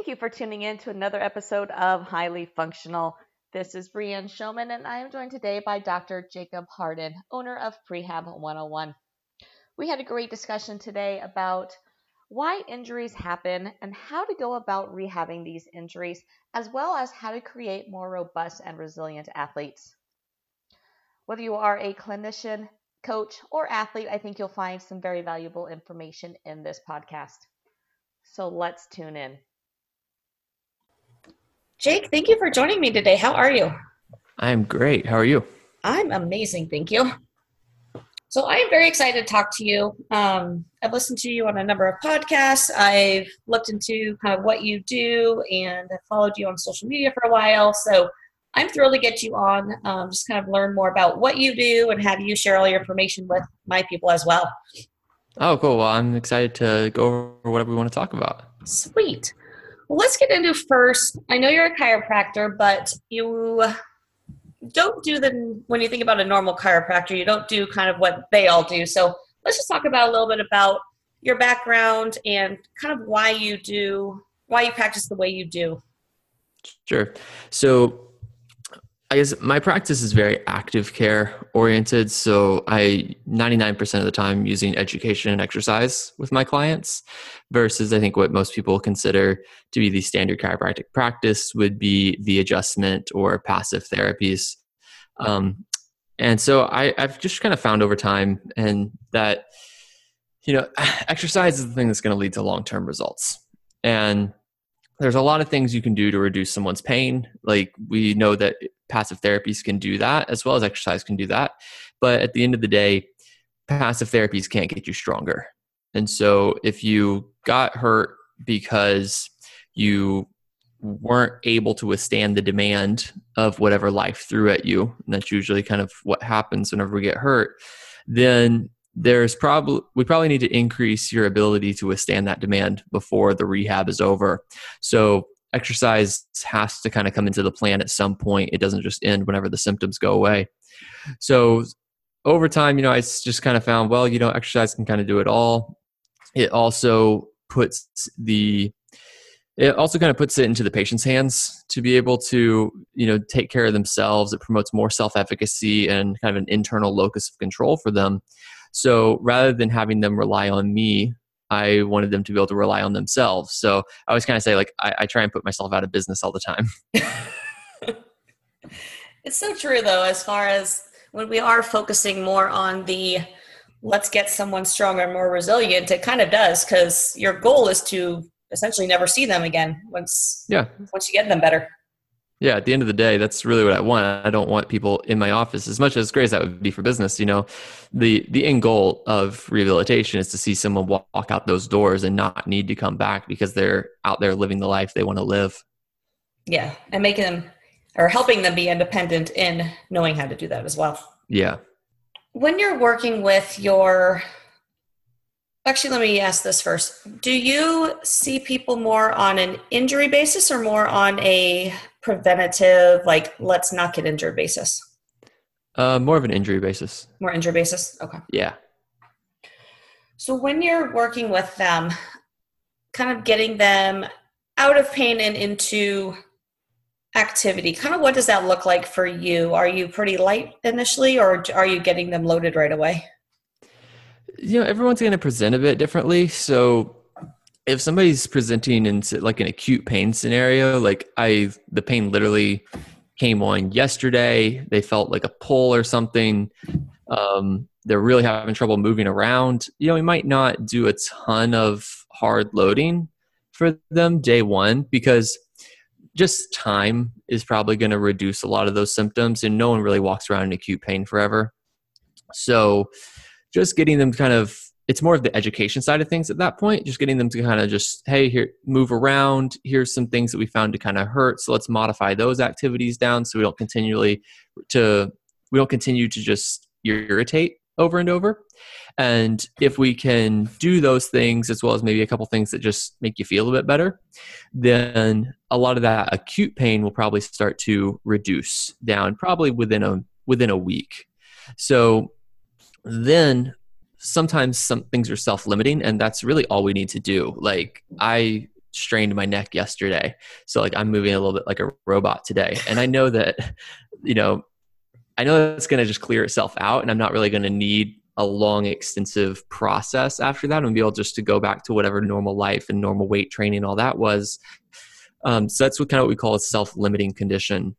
Thank you for tuning in to another episode of Highly Functional. This is Brianne Showman, and I am joined today by Dr. Jacob Harden, owner of Prehab 101. We had a great discussion today about why injuries happen and how to go about rehabbing these injuries, as well as how to create more robust and resilient athletes. Whether you are a clinician, coach, or athlete, I think you'll find some very valuable information in this podcast. So let's tune in. Jake, thank you for joining me today. How are you? I'm great. How are you? I'm amazing. Thank you. So I am very excited to talk to you. Um, I've listened to you on a number of podcasts. I've looked into kind of what you do and I've followed you on social media for a while. So I'm thrilled to get you on, um, just kind of learn more about what you do and have you share all your information with my people as well. Oh, cool. Well, I'm excited to go over whatever we want to talk about. Sweet. Well, let's get into first. I know you're a chiropractor, but you don't do the when you think about a normal chiropractor, you don't do kind of what they all do. So let's just talk about a little bit about your background and kind of why you do why you practice the way you do. Sure. So I guess my practice is very active care oriented. So I 99% of the time using education and exercise with my clients versus I think what most people consider to be the standard chiropractic practice would be the adjustment or passive therapies. Um, and so I, I've just kind of found over time and that, you know, exercise is the thing that's going to lead to long-term results. And there's a lot of things you can do to reduce someone's pain. Like we know that passive therapies can do that as well as exercise can do that. But at the end of the day, passive therapies can't get you stronger. And so if you got hurt because you weren't able to withstand the demand of whatever life threw at you, and that's usually kind of what happens whenever we get hurt, then there's probably we probably need to increase your ability to withstand that demand before the rehab is over. So exercise has to kind of come into the plan at some point. It doesn't just end whenever the symptoms go away. So over time, you know, I just kind of found, well, you know, exercise can kind of do it all. It also puts the it also kind of puts it into the patient's hands to be able to you know take care of themselves it promotes more self-efficacy and kind of an internal locus of control for them so rather than having them rely on me, I wanted them to be able to rely on themselves. So I always kind of say, like, I, I try and put myself out of business all the time. it's so true, though, as far as when we are focusing more on the let's get someone stronger and more resilient, it kind of does because your goal is to essentially never see them again once yeah once you get them better yeah, at the end of the day, that's really what I want. I don't want people in my office as much as great as that would be for business. You know, the the end goal of rehabilitation is to see someone walk out those doors and not need to come back because they're out there living the life they want to live. Yeah, and making them or helping them be independent in knowing how to do that as well. Yeah. When you're working with your Actually, let me ask this first. Do you see people more on an injury basis or more on a preventative, like let's not get injured basis? Uh, more of an injury basis. More injury basis? Okay. Yeah. So when you're working with them, kind of getting them out of pain and into activity, kind of what does that look like for you? Are you pretty light initially or are you getting them loaded right away? you know everyone's going to present a bit differently so if somebody's presenting in like an acute pain scenario like i the pain literally came on yesterday. They felt like a pull or something. Um, they're really having trouble moving around. You know we might not do a ton of hard loading for them day one because just time is probably going to reduce a lot of those symptoms and no one really walks around in acute pain forever. So just getting them kind of it's more of the education side of things at that point just getting them to kind of just hey here move around. Here's some things that we found to kind of hurt. So let's modify those activities down so we don't continually to we don't continue to just irritate over and over. And if we can do those things as well as maybe a couple things that just make you feel a bit better then a lot of that acute pain will probably start to reduce down probably within a within a week. So then sometimes some things are self-limiting and that's really all we need to do like i strained my neck yesterday. So like I'm moving a little bit like a robot today. And I know that, you know, I know it's going to just clear itself out and I'm not really going to need a long extensive process after that and be able just to go back to whatever normal life and normal weight training all that was um, so that's what kind of what we call a self-limiting condition it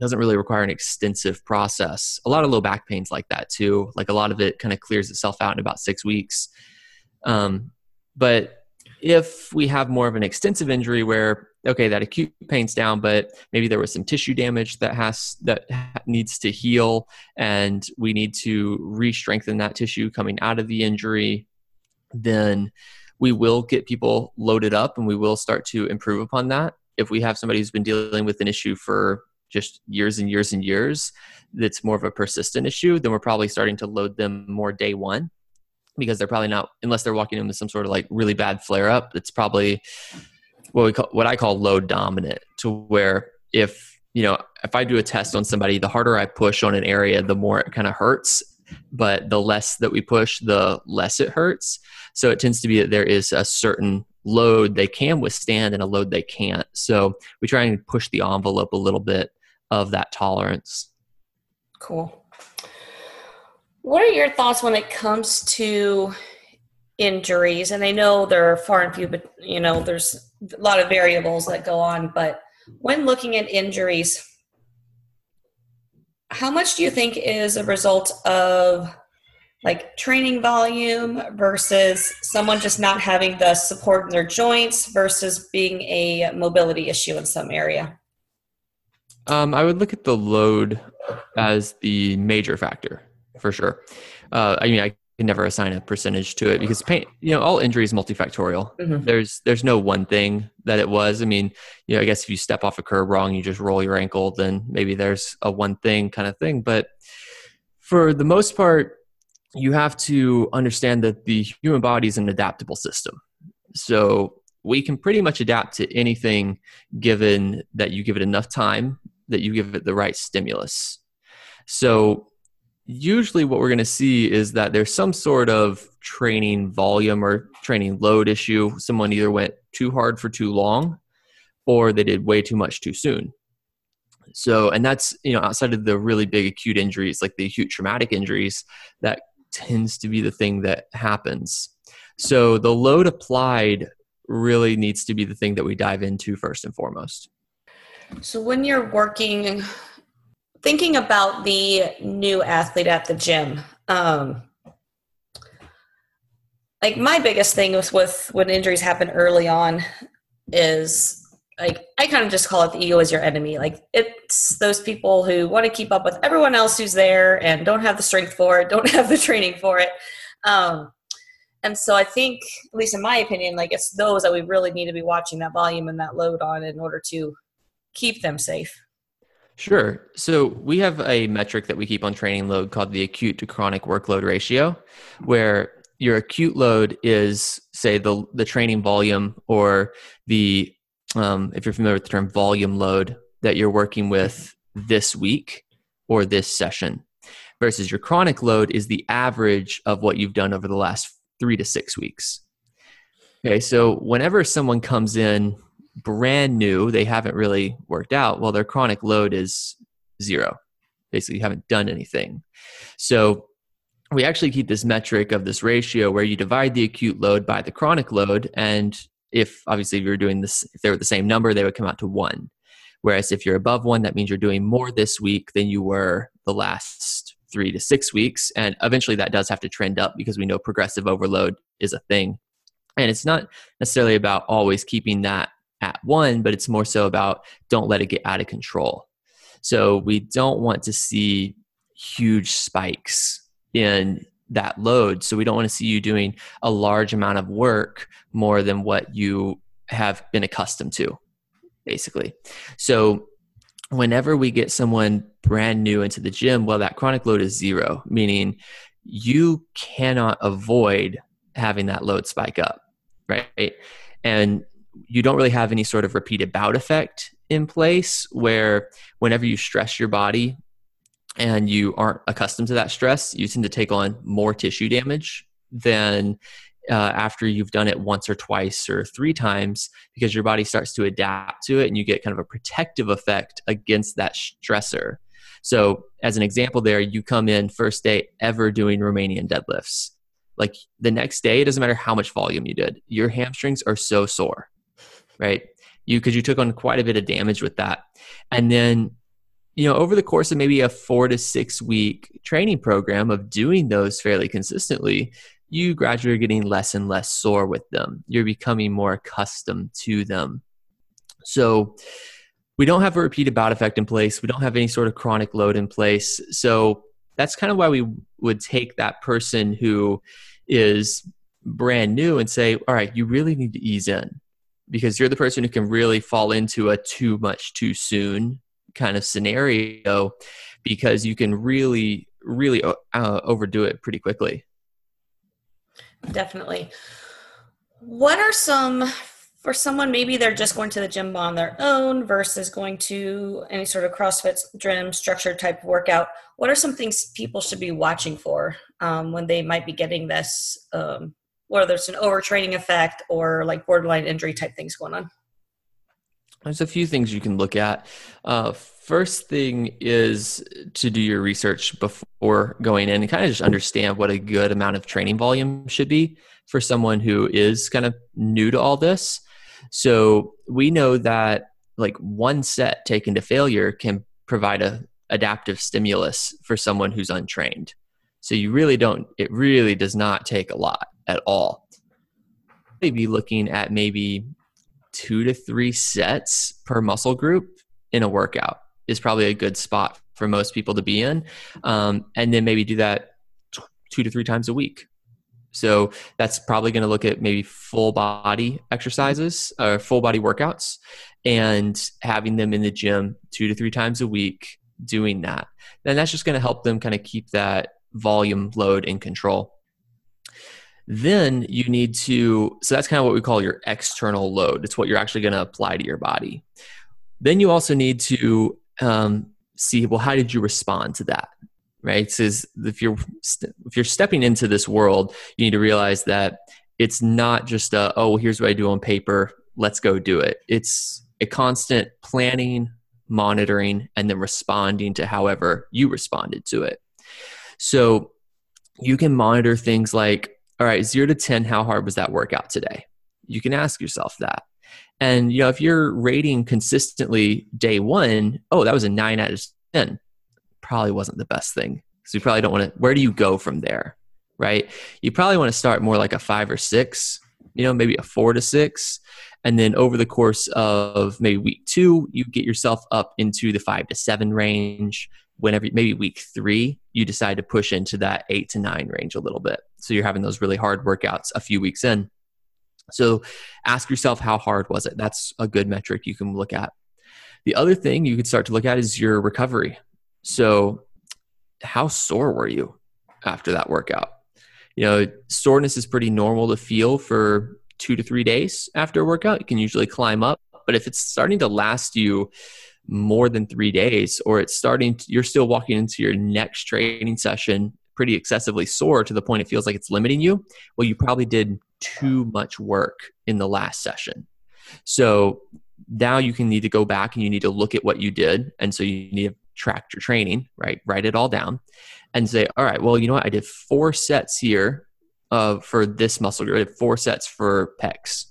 doesn't really require an extensive process. A lot of low back pains like that too. Like a lot of it kind of clears itself out in about six weeks. Um, but if we have more of an extensive injury where okay that acute pain's down but maybe there was some tissue damage that has that needs to heal and we need to re-strengthen that tissue coming out of the injury then we will get people loaded up and we will start to improve upon that. If we have somebody who's been dealing with an issue for just years and years and years that's more of a persistent issue then we're probably starting to load them more day one because they're probably not unless they're walking in some sort of like really bad flare up it's probably what we call what I call load dominant to where if you know if I do a test on somebody, the harder I push on an area, the more it kind of hurts. But the less that we push, the less it hurts. So it tends to be that there is a certain load they can withstand and a load they can't. So we try and push the envelope a little bit of that tolerance. Cool. What are your thoughts when it comes to injuries? And I know there are far and few, but you know, there's a lot of variables that go on. But when looking at injuries, how much do you think is a result of like training volume versus someone just not having the support in their joints versus being a mobility issue in some area? Um, I would look at the load as the major factor for sure. Uh, I mean, I can never assign a percentage to it because pain you know all injury is multifactorial mm-hmm. there's there's no one thing that it was i mean you know i guess if you step off a curb wrong you just roll your ankle then maybe there's a one thing kind of thing but for the most part you have to understand that the human body is an adaptable system so we can pretty much adapt to anything given that you give it enough time that you give it the right stimulus so usually what we're going to see is that there's some sort of training volume or training load issue. Someone either went too hard for too long or they did way too much too soon. So, and that's, you know, outside of the really big acute injuries, like the acute traumatic injuries, that tends to be the thing that happens. So, the load applied really needs to be the thing that we dive into first and foremost. So, when you're working thinking about the new athlete at the gym, um, like my biggest thing was with when injuries happen early on is like I kind of just call it the ego is your enemy. Like it's those people who want to keep up with everyone else who's there and don't have the strength for it, don't have the training for it. Um, and so I think, at least in my opinion, like it's those that we really need to be watching that volume and that load on in order to keep them safe. Sure. So we have a metric that we keep on training load called the acute to chronic workload ratio, where your acute load is, say, the the training volume or the um, if you're familiar with the term volume load that you're working with this week or this session, versus your chronic load is the average of what you've done over the last three to six weeks. Okay, so whenever someone comes in brand new, they haven't really worked out, well, their chronic load is zero. Basically, you haven't done anything. So we actually keep this metric of this ratio where you divide the acute load by the chronic load. And if obviously if you're doing this, if they were the same number, they would come out to one. Whereas if you're above one, that means you're doing more this week than you were the last three to six weeks. And eventually that does have to trend up because we know progressive overload is a thing. And it's not necessarily about always keeping that at one, but it's more so about don't let it get out of control. So we don't want to see huge spikes in that load. So we don't want to see you doing a large amount of work more than what you have been accustomed to, basically. So whenever we get someone brand new into the gym, well, that chronic load is zero, meaning you cannot avoid having that load spike up, right? And you don't really have any sort of repeated bout effect in place where whenever you stress your body and you aren't accustomed to that stress, you tend to take on more tissue damage than uh, after you've done it once or twice or three times because your body starts to adapt to it and you get kind of a protective effect against that stressor. So, as an example, there, you come in first day ever doing Romanian deadlifts. Like the next day, it doesn't matter how much volume you did, your hamstrings are so sore, right? You because you took on quite a bit of damage with that. And then you know, over the course of maybe a four to six week training program of doing those fairly consistently, you gradually are getting less and less sore with them. You're becoming more accustomed to them. So, we don't have a repeated bout effect in place. We don't have any sort of chronic load in place. So, that's kind of why we would take that person who is brand new and say, all right, you really need to ease in because you're the person who can really fall into a too much too soon kind of scenario because you can really really uh, uh, overdo it pretty quickly. Definitely. What are some for someone maybe they're just going to the gym on their own versus going to any sort of crossfit gym structured type workout what are some things people should be watching for um, when they might be getting this um, whether it's an overtraining effect or like borderline injury type things going on there's a few things you can look at. Uh, first thing is to do your research before going in and kind of just understand what a good amount of training volume should be for someone who is kind of new to all this. So we know that like one set taken to failure can provide a adaptive stimulus for someone who's untrained. So you really don't it really does not take a lot at all. Maybe looking at maybe two to three sets per muscle group in a workout is probably a good spot for most people to be in. Um, and then maybe do that t- two to three times a week. So that's probably going to look at maybe full body exercises or full body workouts and having them in the gym two to three times a week doing that. And that's just going to help them kind of keep that volume load in control. Then you need to, so that's kind of what we call your external load. It's what you're actually going to apply to your body. Then you also need to um, see, well, how did you respond to that? Right? Says if you're if you're stepping into this world, you need to realize that it's not just a oh here's what I do on paper, let's go do it. It's a constant planning, monitoring, and then responding to however you responded to it. So you can monitor things like all right, zero to 10, how hard was that workout today? You can ask yourself that. And, you know, if you're rating consistently day one, oh, that was a nine out of 10, probably wasn't the best thing. So you probably don't want to, where do you go from there? Right? You probably want to start more like a five or six, you know, maybe a four to six. And then over the course of maybe week two, you get yourself up into the five to seven range whenever maybe week three you decide to push into that eight to nine range a little bit. So you're having those really hard workouts a few weeks in. So ask yourself how hard was it? That's a good metric you can look at. The other thing you could start to look at is your recovery. So how sore were you after that workout? You know soreness is pretty normal to feel for two to three days after a workout. You can usually climb up but if it's starting to last you more than three days, or it's starting, to, you're still walking into your next training session pretty excessively sore to the point it feels like it's limiting you, well, you probably did too much work in the last session. So now you can need to go back and you need to look at what you did. And so you need to track your training, right? Write it all down and say, all right, well, you know what? I did four sets here uh, for this muscle group. I did four sets for pecs.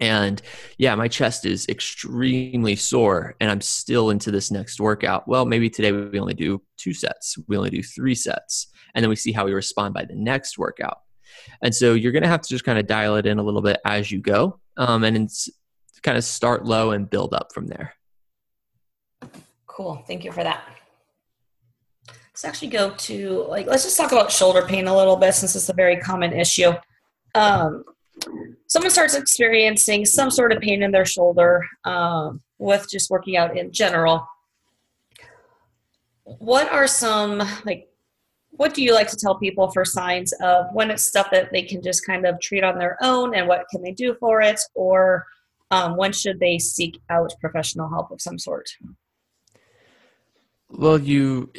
And yeah, my chest is extremely sore and I'm still into this next workout. Well, maybe today we only do two sets, we only do three sets, and then we see how we respond by the next workout. And so you're going to have to just kind of dial it in a little bit as you go um, and kind of start low and build up from there. Cool. Thank you for that. Let's actually go to like let's just talk about shoulder pain a little bit since it's a very common issue. Um, someone starts experiencing some sort of pain in their shoulder um, with just working out in general. What are some like what do you like to tell people for signs of when it's stuff that they can just kind of treat on their own and what can they do for it? Or um, when should they seek out professional help of some sort? Well you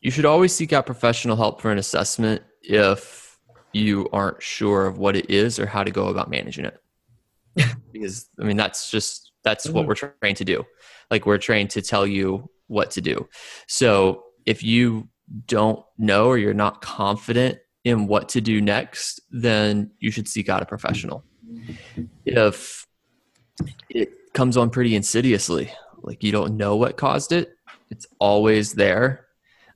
you should always seek out professional help for an assessment if you aren't sure of what it is or how to go about managing it. because I mean that's just that's mm-hmm. what we're trained to do. Like we're trained to tell you what to do. So if you don't know or you're not confident in what to do next, then you should seek out a professional. If it comes on pretty insidiously, like you don't know what caused it, it's always there.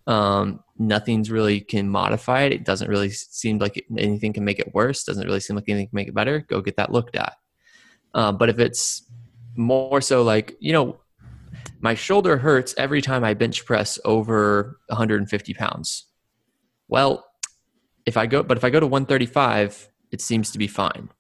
Um, nothing's really can modify it. It doesn't really seem like anything can make it worse. Doesn't really seem like anything can make it better. Go get that looked at. Uh, but if it's more so like you know, my shoulder hurts every time I bench press over 150 pounds. Well, if I go, but if I go to 135, it seems to be fine.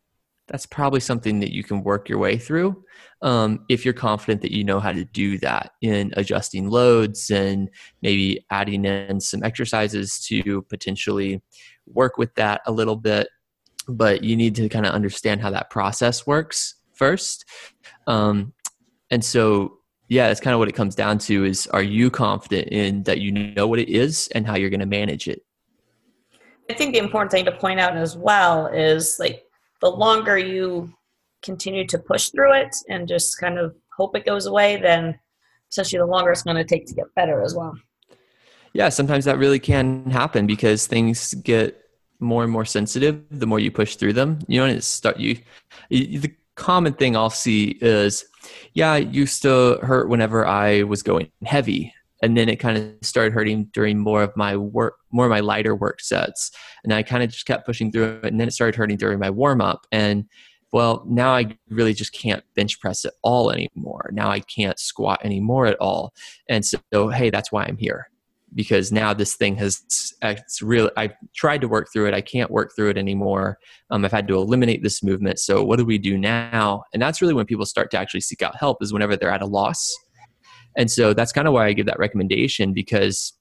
That's probably something that you can work your way through um, if you're confident that you know how to do that in adjusting loads and maybe adding in some exercises to potentially work with that a little bit. But you need to kind of understand how that process works first. Um, and so yeah that's kind of what it comes down to is are you confident in that you know what it is and how you're going to manage it I think the important thing to point out as well is like the longer you continue to push through it and just kind of hope it goes away, then essentially the longer it's going to take to get better as well. Yeah, sometimes that really can happen because things get more and more sensitive the more you push through them. You know, and it start you, you the common thing I'll see is, yeah, it used to hurt whenever I was going heavy and then it kind of started hurting during more of my work more of my lighter work sets. And i kind of just kept pushing through it and then it started hurting during my warm up. And well now i really just can't bench press at all anymore. Now i can't squat anymore at all. And so hey that's why i'm here. Because now this thing has it's really i've tried to work through it. I can't work through it anymore. Um, i've had to eliminate this movement. So what do we do now? And that's really when people start to actually seek out help is whenever they're at a loss and so that's kind of why I give that recommendation because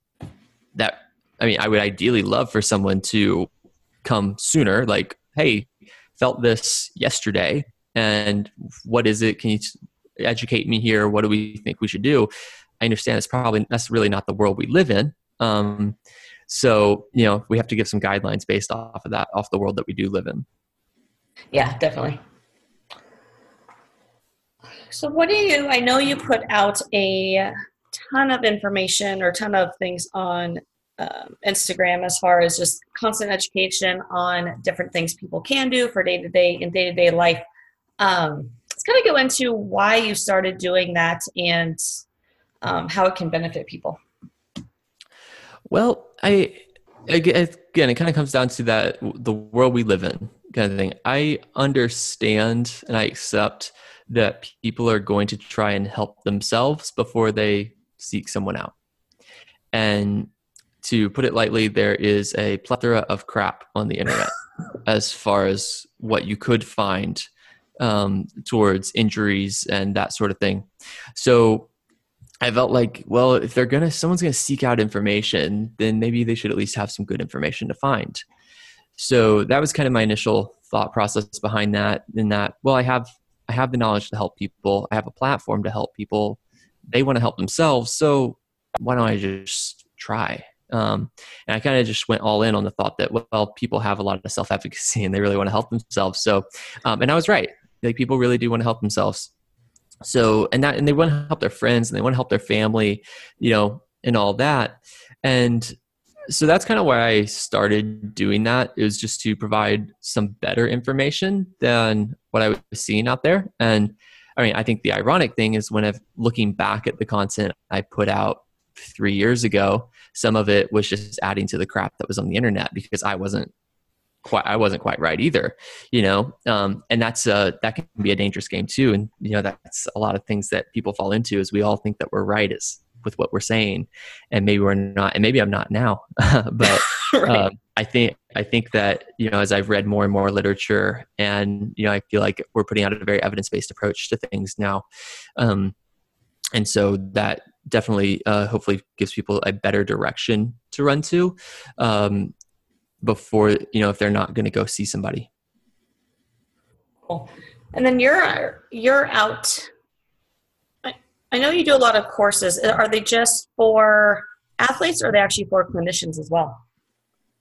that, I mean, I would ideally love for someone to come sooner, like, hey, felt this yesterday. And what is it? Can you educate me here? What do we think we should do? I understand it's probably, that's really not the world we live in. Um, so, you know, we have to give some guidelines based off of that, off the world that we do live in. Yeah, definitely. So, what do you? I know you put out a ton of information or ton of things on um, Instagram as far as just constant education on different things people can do for day to day in day to day life. Um, let's kind of go into why you started doing that and um, how it can benefit people. Well, I again, it kind of comes down to that the world we live in kind of thing. I understand and I accept that people are going to try and help themselves before they seek someone out. And to put it lightly, there is a plethora of crap on the internet as far as what you could find um, towards injuries and that sort of thing. So I felt like, well, if they're gonna, someone's gonna seek out information, then maybe they should at least have some good information to find. So that was kind of my initial thought process behind that. In that, well, I have I have the knowledge to help people. I have a platform to help people. They want to help themselves. So why don't I just try? Um, and I kind of just went all in on the thought that, well, people have a lot of self efficacy and they really want to help themselves. So, um, and I was right. Like people really do want to help themselves. So, and that, and they want to help their friends and they want to help their family, you know, and all that. And so that's kind of why I started doing that. It was just to provide some better information than what I was seeing out there. And I mean, I think the ironic thing is when I'm looking back at the content I put out three years ago, some of it was just adding to the crap that was on the internet because I wasn't quite I wasn't quite right either, you know. Um, and that's uh that can be a dangerous game too. And you know that's a lot of things that people fall into is we all think that we're right is with what we're saying and maybe we're not and maybe i'm not now but right. uh, i think i think that you know as i've read more and more literature and you know i feel like we're putting out a very evidence-based approach to things now um, and so that definitely uh, hopefully gives people a better direction to run to um, before you know if they're not going to go see somebody cool and then you're you're out I know you do a lot of courses. Are they just for athletes or are they actually for clinicians as well?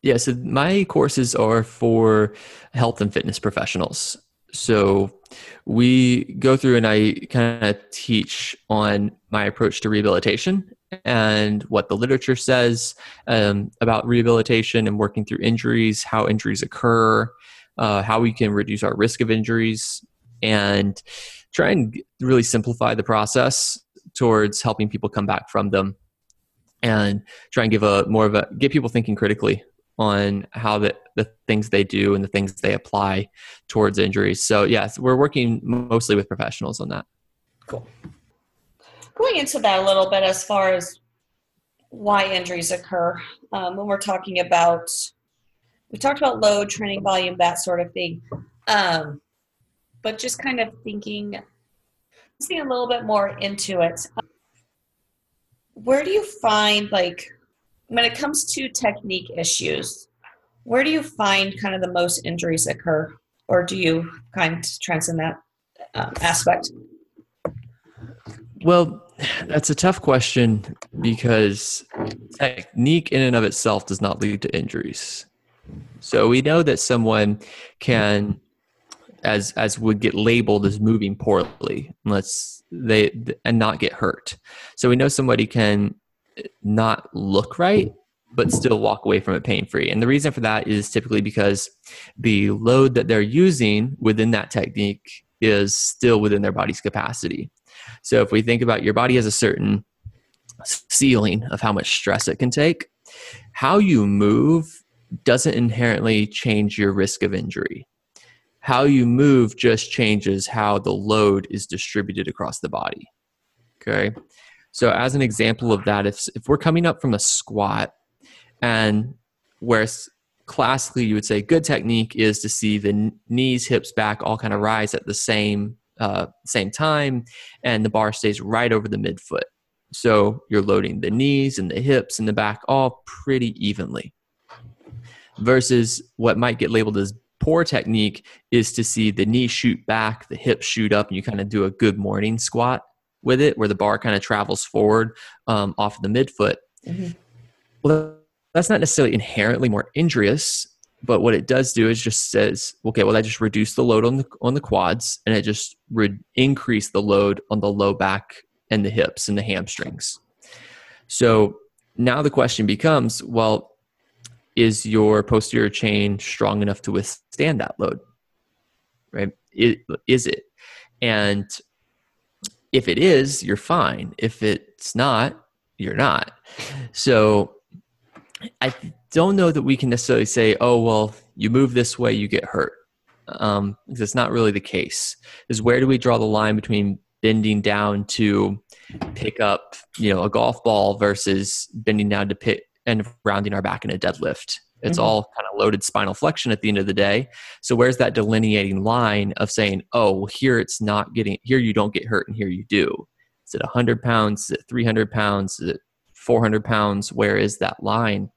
Yeah, so my courses are for health and fitness professionals. So we go through and I kind of teach on my approach to rehabilitation and what the literature says um, about rehabilitation and working through injuries, how injuries occur, uh, how we can reduce our risk of injuries, and try and really simplify the process towards helping people come back from them and try and give a more of a get people thinking critically on how the, the things they do and the things they apply towards injuries. So yes, we're working mostly with professionals on that. Cool. Going into that a little bit as far as why injuries occur, um, when we're talking about, we talked about load, training volume, that sort of thing. Um, but just kind of thinking, seeing a little bit more into it. Where do you find like when it comes to technique issues, where do you find kind of the most injuries occur, or do you kind of transcend that um, aspect? Well, that's a tough question because technique in and of itself does not lead to injuries. So we know that someone can as as would get labeled as moving poorly unless they and not get hurt. So we know somebody can not look right but still walk away from it pain free. And the reason for that is typically because the load that they're using within that technique is still within their body's capacity. So if we think about your body has a certain ceiling of how much stress it can take, how you move doesn't inherently change your risk of injury. How you move just changes how the load is distributed across the body. Okay. So, as an example of that, if, if we're coming up from a squat, and where classically you would say good technique is to see the knees, hips, back all kind of rise at the same uh, same time, and the bar stays right over the midfoot. So you're loading the knees and the hips and the back all pretty evenly. Versus what might get labeled as poor technique is to see the knee shoot back, the hips shoot up, and you kind of do a good morning squat with it, where the bar kind of travels forward um, off of the midfoot. Mm-hmm. Well, that's not necessarily inherently more injurious, but what it does do is just says, okay, well, I just reduced the load on the on the quads, and it just re- increased the load on the low back and the hips and the hamstrings. So now the question becomes, well, is your posterior chain strong enough to withstand that load? Right? It, is it? And if it is, you're fine. If it's not, you're not. So I don't know that we can necessarily say, oh, well, you move this way, you get hurt. Um, because it's not really the case. Is where do we draw the line between bending down to pick up, you know, a golf ball versus bending down to pick and rounding our back in a deadlift? It's mm-hmm. all kind of loaded spinal flexion at the end of the day. So where's that delineating line of saying, oh, well, here it's not getting, here you don't get hurt and here you do? Is it 100 pounds? Is it 300 pounds? Is it 400 pounds? Where is that line?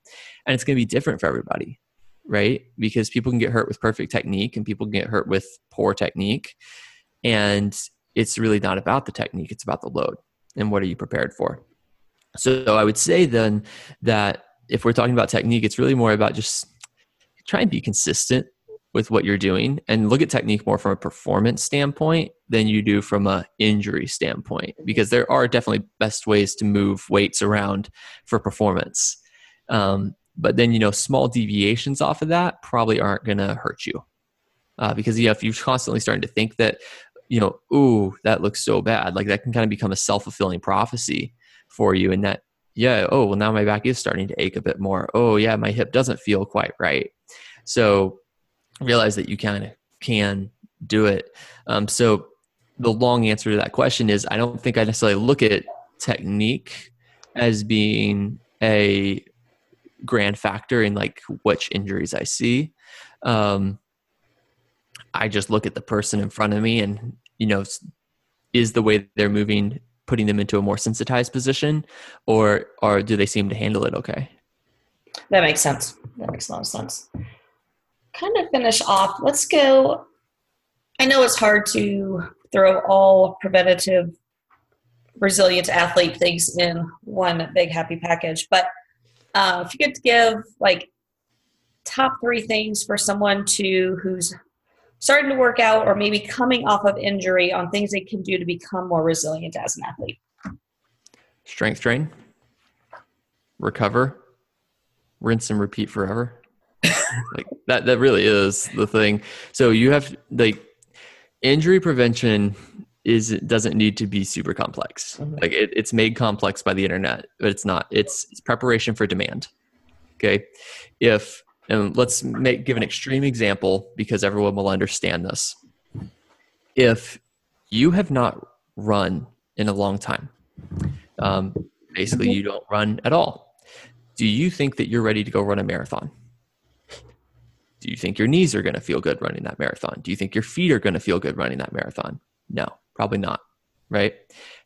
And it's going to be different for everybody, right? Because people can get hurt with perfect technique and people can get hurt with poor technique. And it's really not about the technique, it's about the load and what are you prepared for. So I would say then that if we're talking about technique, it's really more about just try and be consistent with what you're doing and look at technique more from a performance standpoint than you do from a injury standpoint because there are definitely best ways to move weights around for performance. Um, but then you know small deviations off of that probably aren't going to hurt you uh, because you know if you're constantly starting to think that you know ooh that looks so bad like that can kind of become a self-fulfilling prophecy for you and that yeah oh well now my back is starting to ache a bit more oh yeah my hip doesn't feel quite right so realize that you kind of can do it. Um, so the long answer to that question is I don't think I necessarily look at technique as being a grand factor in like which injuries I see. Um, I just look at the person in front of me and, you know, is the way they're moving putting them into a more sensitized position or or do they seem to handle it okay? That makes sense. That makes a lot of sense kind of finish off, let's go. I know it's hard to throw all preventative resilient athlete things in one big happy package, but uh, if you could give like top three things for someone to who's starting to work out or maybe coming off of injury on things they can do to become more resilient as an athlete? Strength train, recover, rinse and repeat forever. like that that really is the thing. So you have like injury prevention is doesn't need to be super complex. Mm-hmm. Like it, it's made complex by the internet, but it's not. It's, it's preparation for demand. Okay, if and let's make give an extreme example because everyone will understand this. If you have not run in a long time, um, basically you don't run at all. Do you think that you're ready to go run a marathon? Do you think your knees are going to feel good running that marathon? Do you think your feet are going to feel good running that marathon? No, probably not. Right?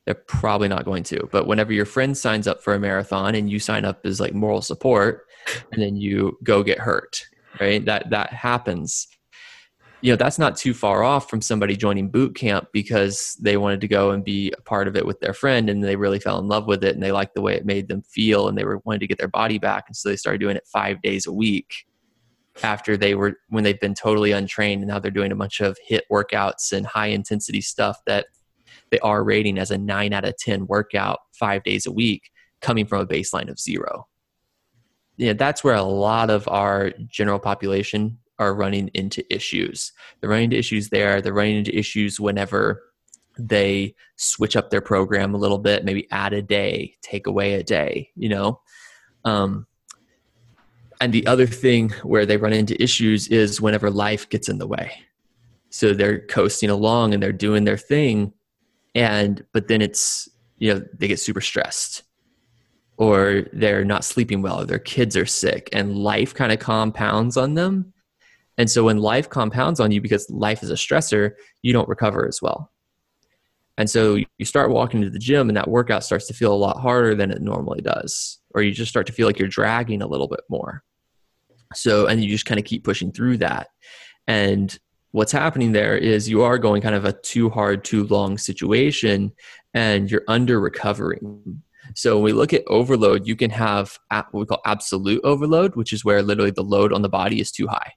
They're probably not going to. But whenever your friend signs up for a marathon and you sign up as like moral support, and then you go get hurt, right? That that happens. You know, that's not too far off from somebody joining boot camp because they wanted to go and be a part of it with their friend and they really fell in love with it and they liked the way it made them feel and they were wanted to get their body back and so they started doing it 5 days a week after they were when they've been totally untrained and now they're doing a bunch of HIIT workouts and high intensity stuff that they are rating as a 9 out of 10 workout 5 days a week coming from a baseline of 0 yeah, that's where a lot of our general population are running into issues. They're running into issues there. They're running into issues whenever they switch up their program a little bit, maybe add a day, take away a day, you know? Um, and the other thing where they run into issues is whenever life gets in the way. So they're coasting along and they're doing their thing. And, but then it's, you know, they get super stressed or they're not sleeping well or their kids are sick and life kind of compounds on them. And so when life compounds on you because life is a stressor you don't recover as well. And so you start walking to the gym and that workout starts to feel a lot harder than it normally does or you just start to feel like you're dragging a little bit more. So and you just kind of keep pushing through that. And what's happening there is you are going kind of a too hard too long situation and you're under recovering so when we look at overload, you can have what we call absolute overload, which is where literally the load on the body is too high.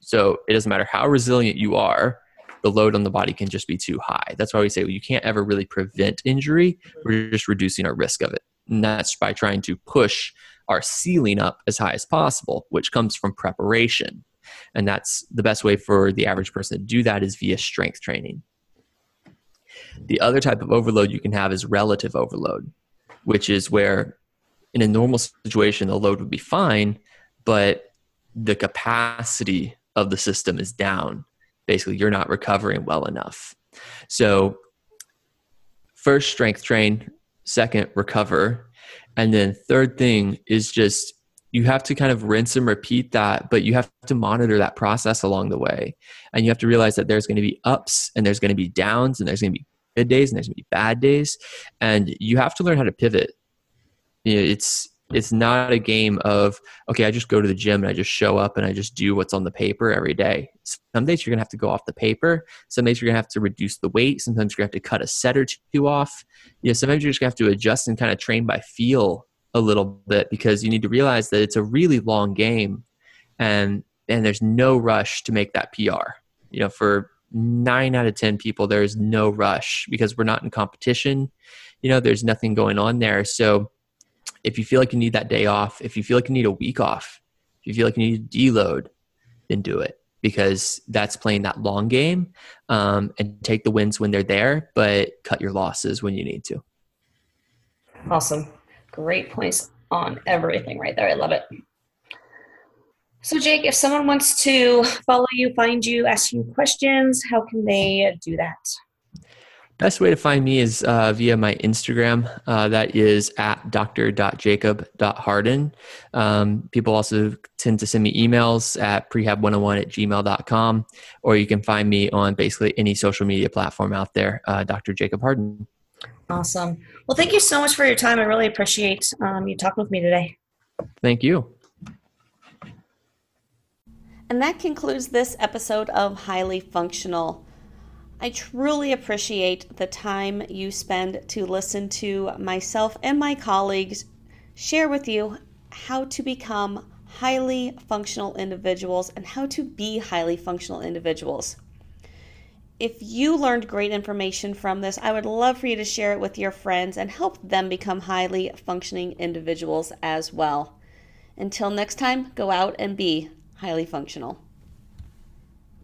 So it doesn't matter how resilient you are, the load on the body can just be too high. That's why we say well, you can't ever really prevent injury. We're just reducing our risk of it. And that's by trying to push our ceiling up as high as possible, which comes from preparation. And that's the best way for the average person to do that is via strength training. The other type of overload you can have is relative overload which is where in a normal situation the load would be fine, but the capacity of the system is down. Basically, you're not recovering well enough. So, first, strength train, second, recover. And then, third thing is just you have to kind of rinse and repeat that, but you have to monitor that process along the way. And you have to realize that there's going to be ups and there's going to be downs and there's going to be good days and there's gonna be bad days, and you have to learn how to pivot. It's it's not a game of okay, I just go to the gym and I just show up and I just do what's on the paper every day. Some days you're gonna have to go off the paper. Some days you're gonna have to reduce the weight. Sometimes you're gonna have to cut a set or two off. You know, sometimes you're just gonna have to adjust and kind of train by feel a little bit because you need to realize that it's a really long game and and there's no rush to make that PR. You know, for nine out of 10 people, there's no rush because we're not in competition. You know, there's nothing going on there. So if you feel like you need that day off, if you feel like you need a week off, if you feel like you need to deload, then do it because that's playing that long game um, and take the wins when they're there, but cut your losses when you need to. Awesome. Great points on everything right there. I love it. So, Jake, if someone wants to follow you, find you, ask you questions, how can they do that? Best way to find me is uh, via my Instagram. Uh, that is at dr.jacob.harden. Um, people also tend to send me emails at prehab101 at gmail.com, or you can find me on basically any social media platform out there, uh, Dr. Jacob Harden. Awesome. Well, thank you so much for your time. I really appreciate um, you talking with me today. Thank you. And that concludes this episode of Highly Functional. I truly appreciate the time you spend to listen to myself and my colleagues share with you how to become highly functional individuals and how to be highly functional individuals. If you learned great information from this, I would love for you to share it with your friends and help them become highly functioning individuals as well. Until next time, go out and be highly functional.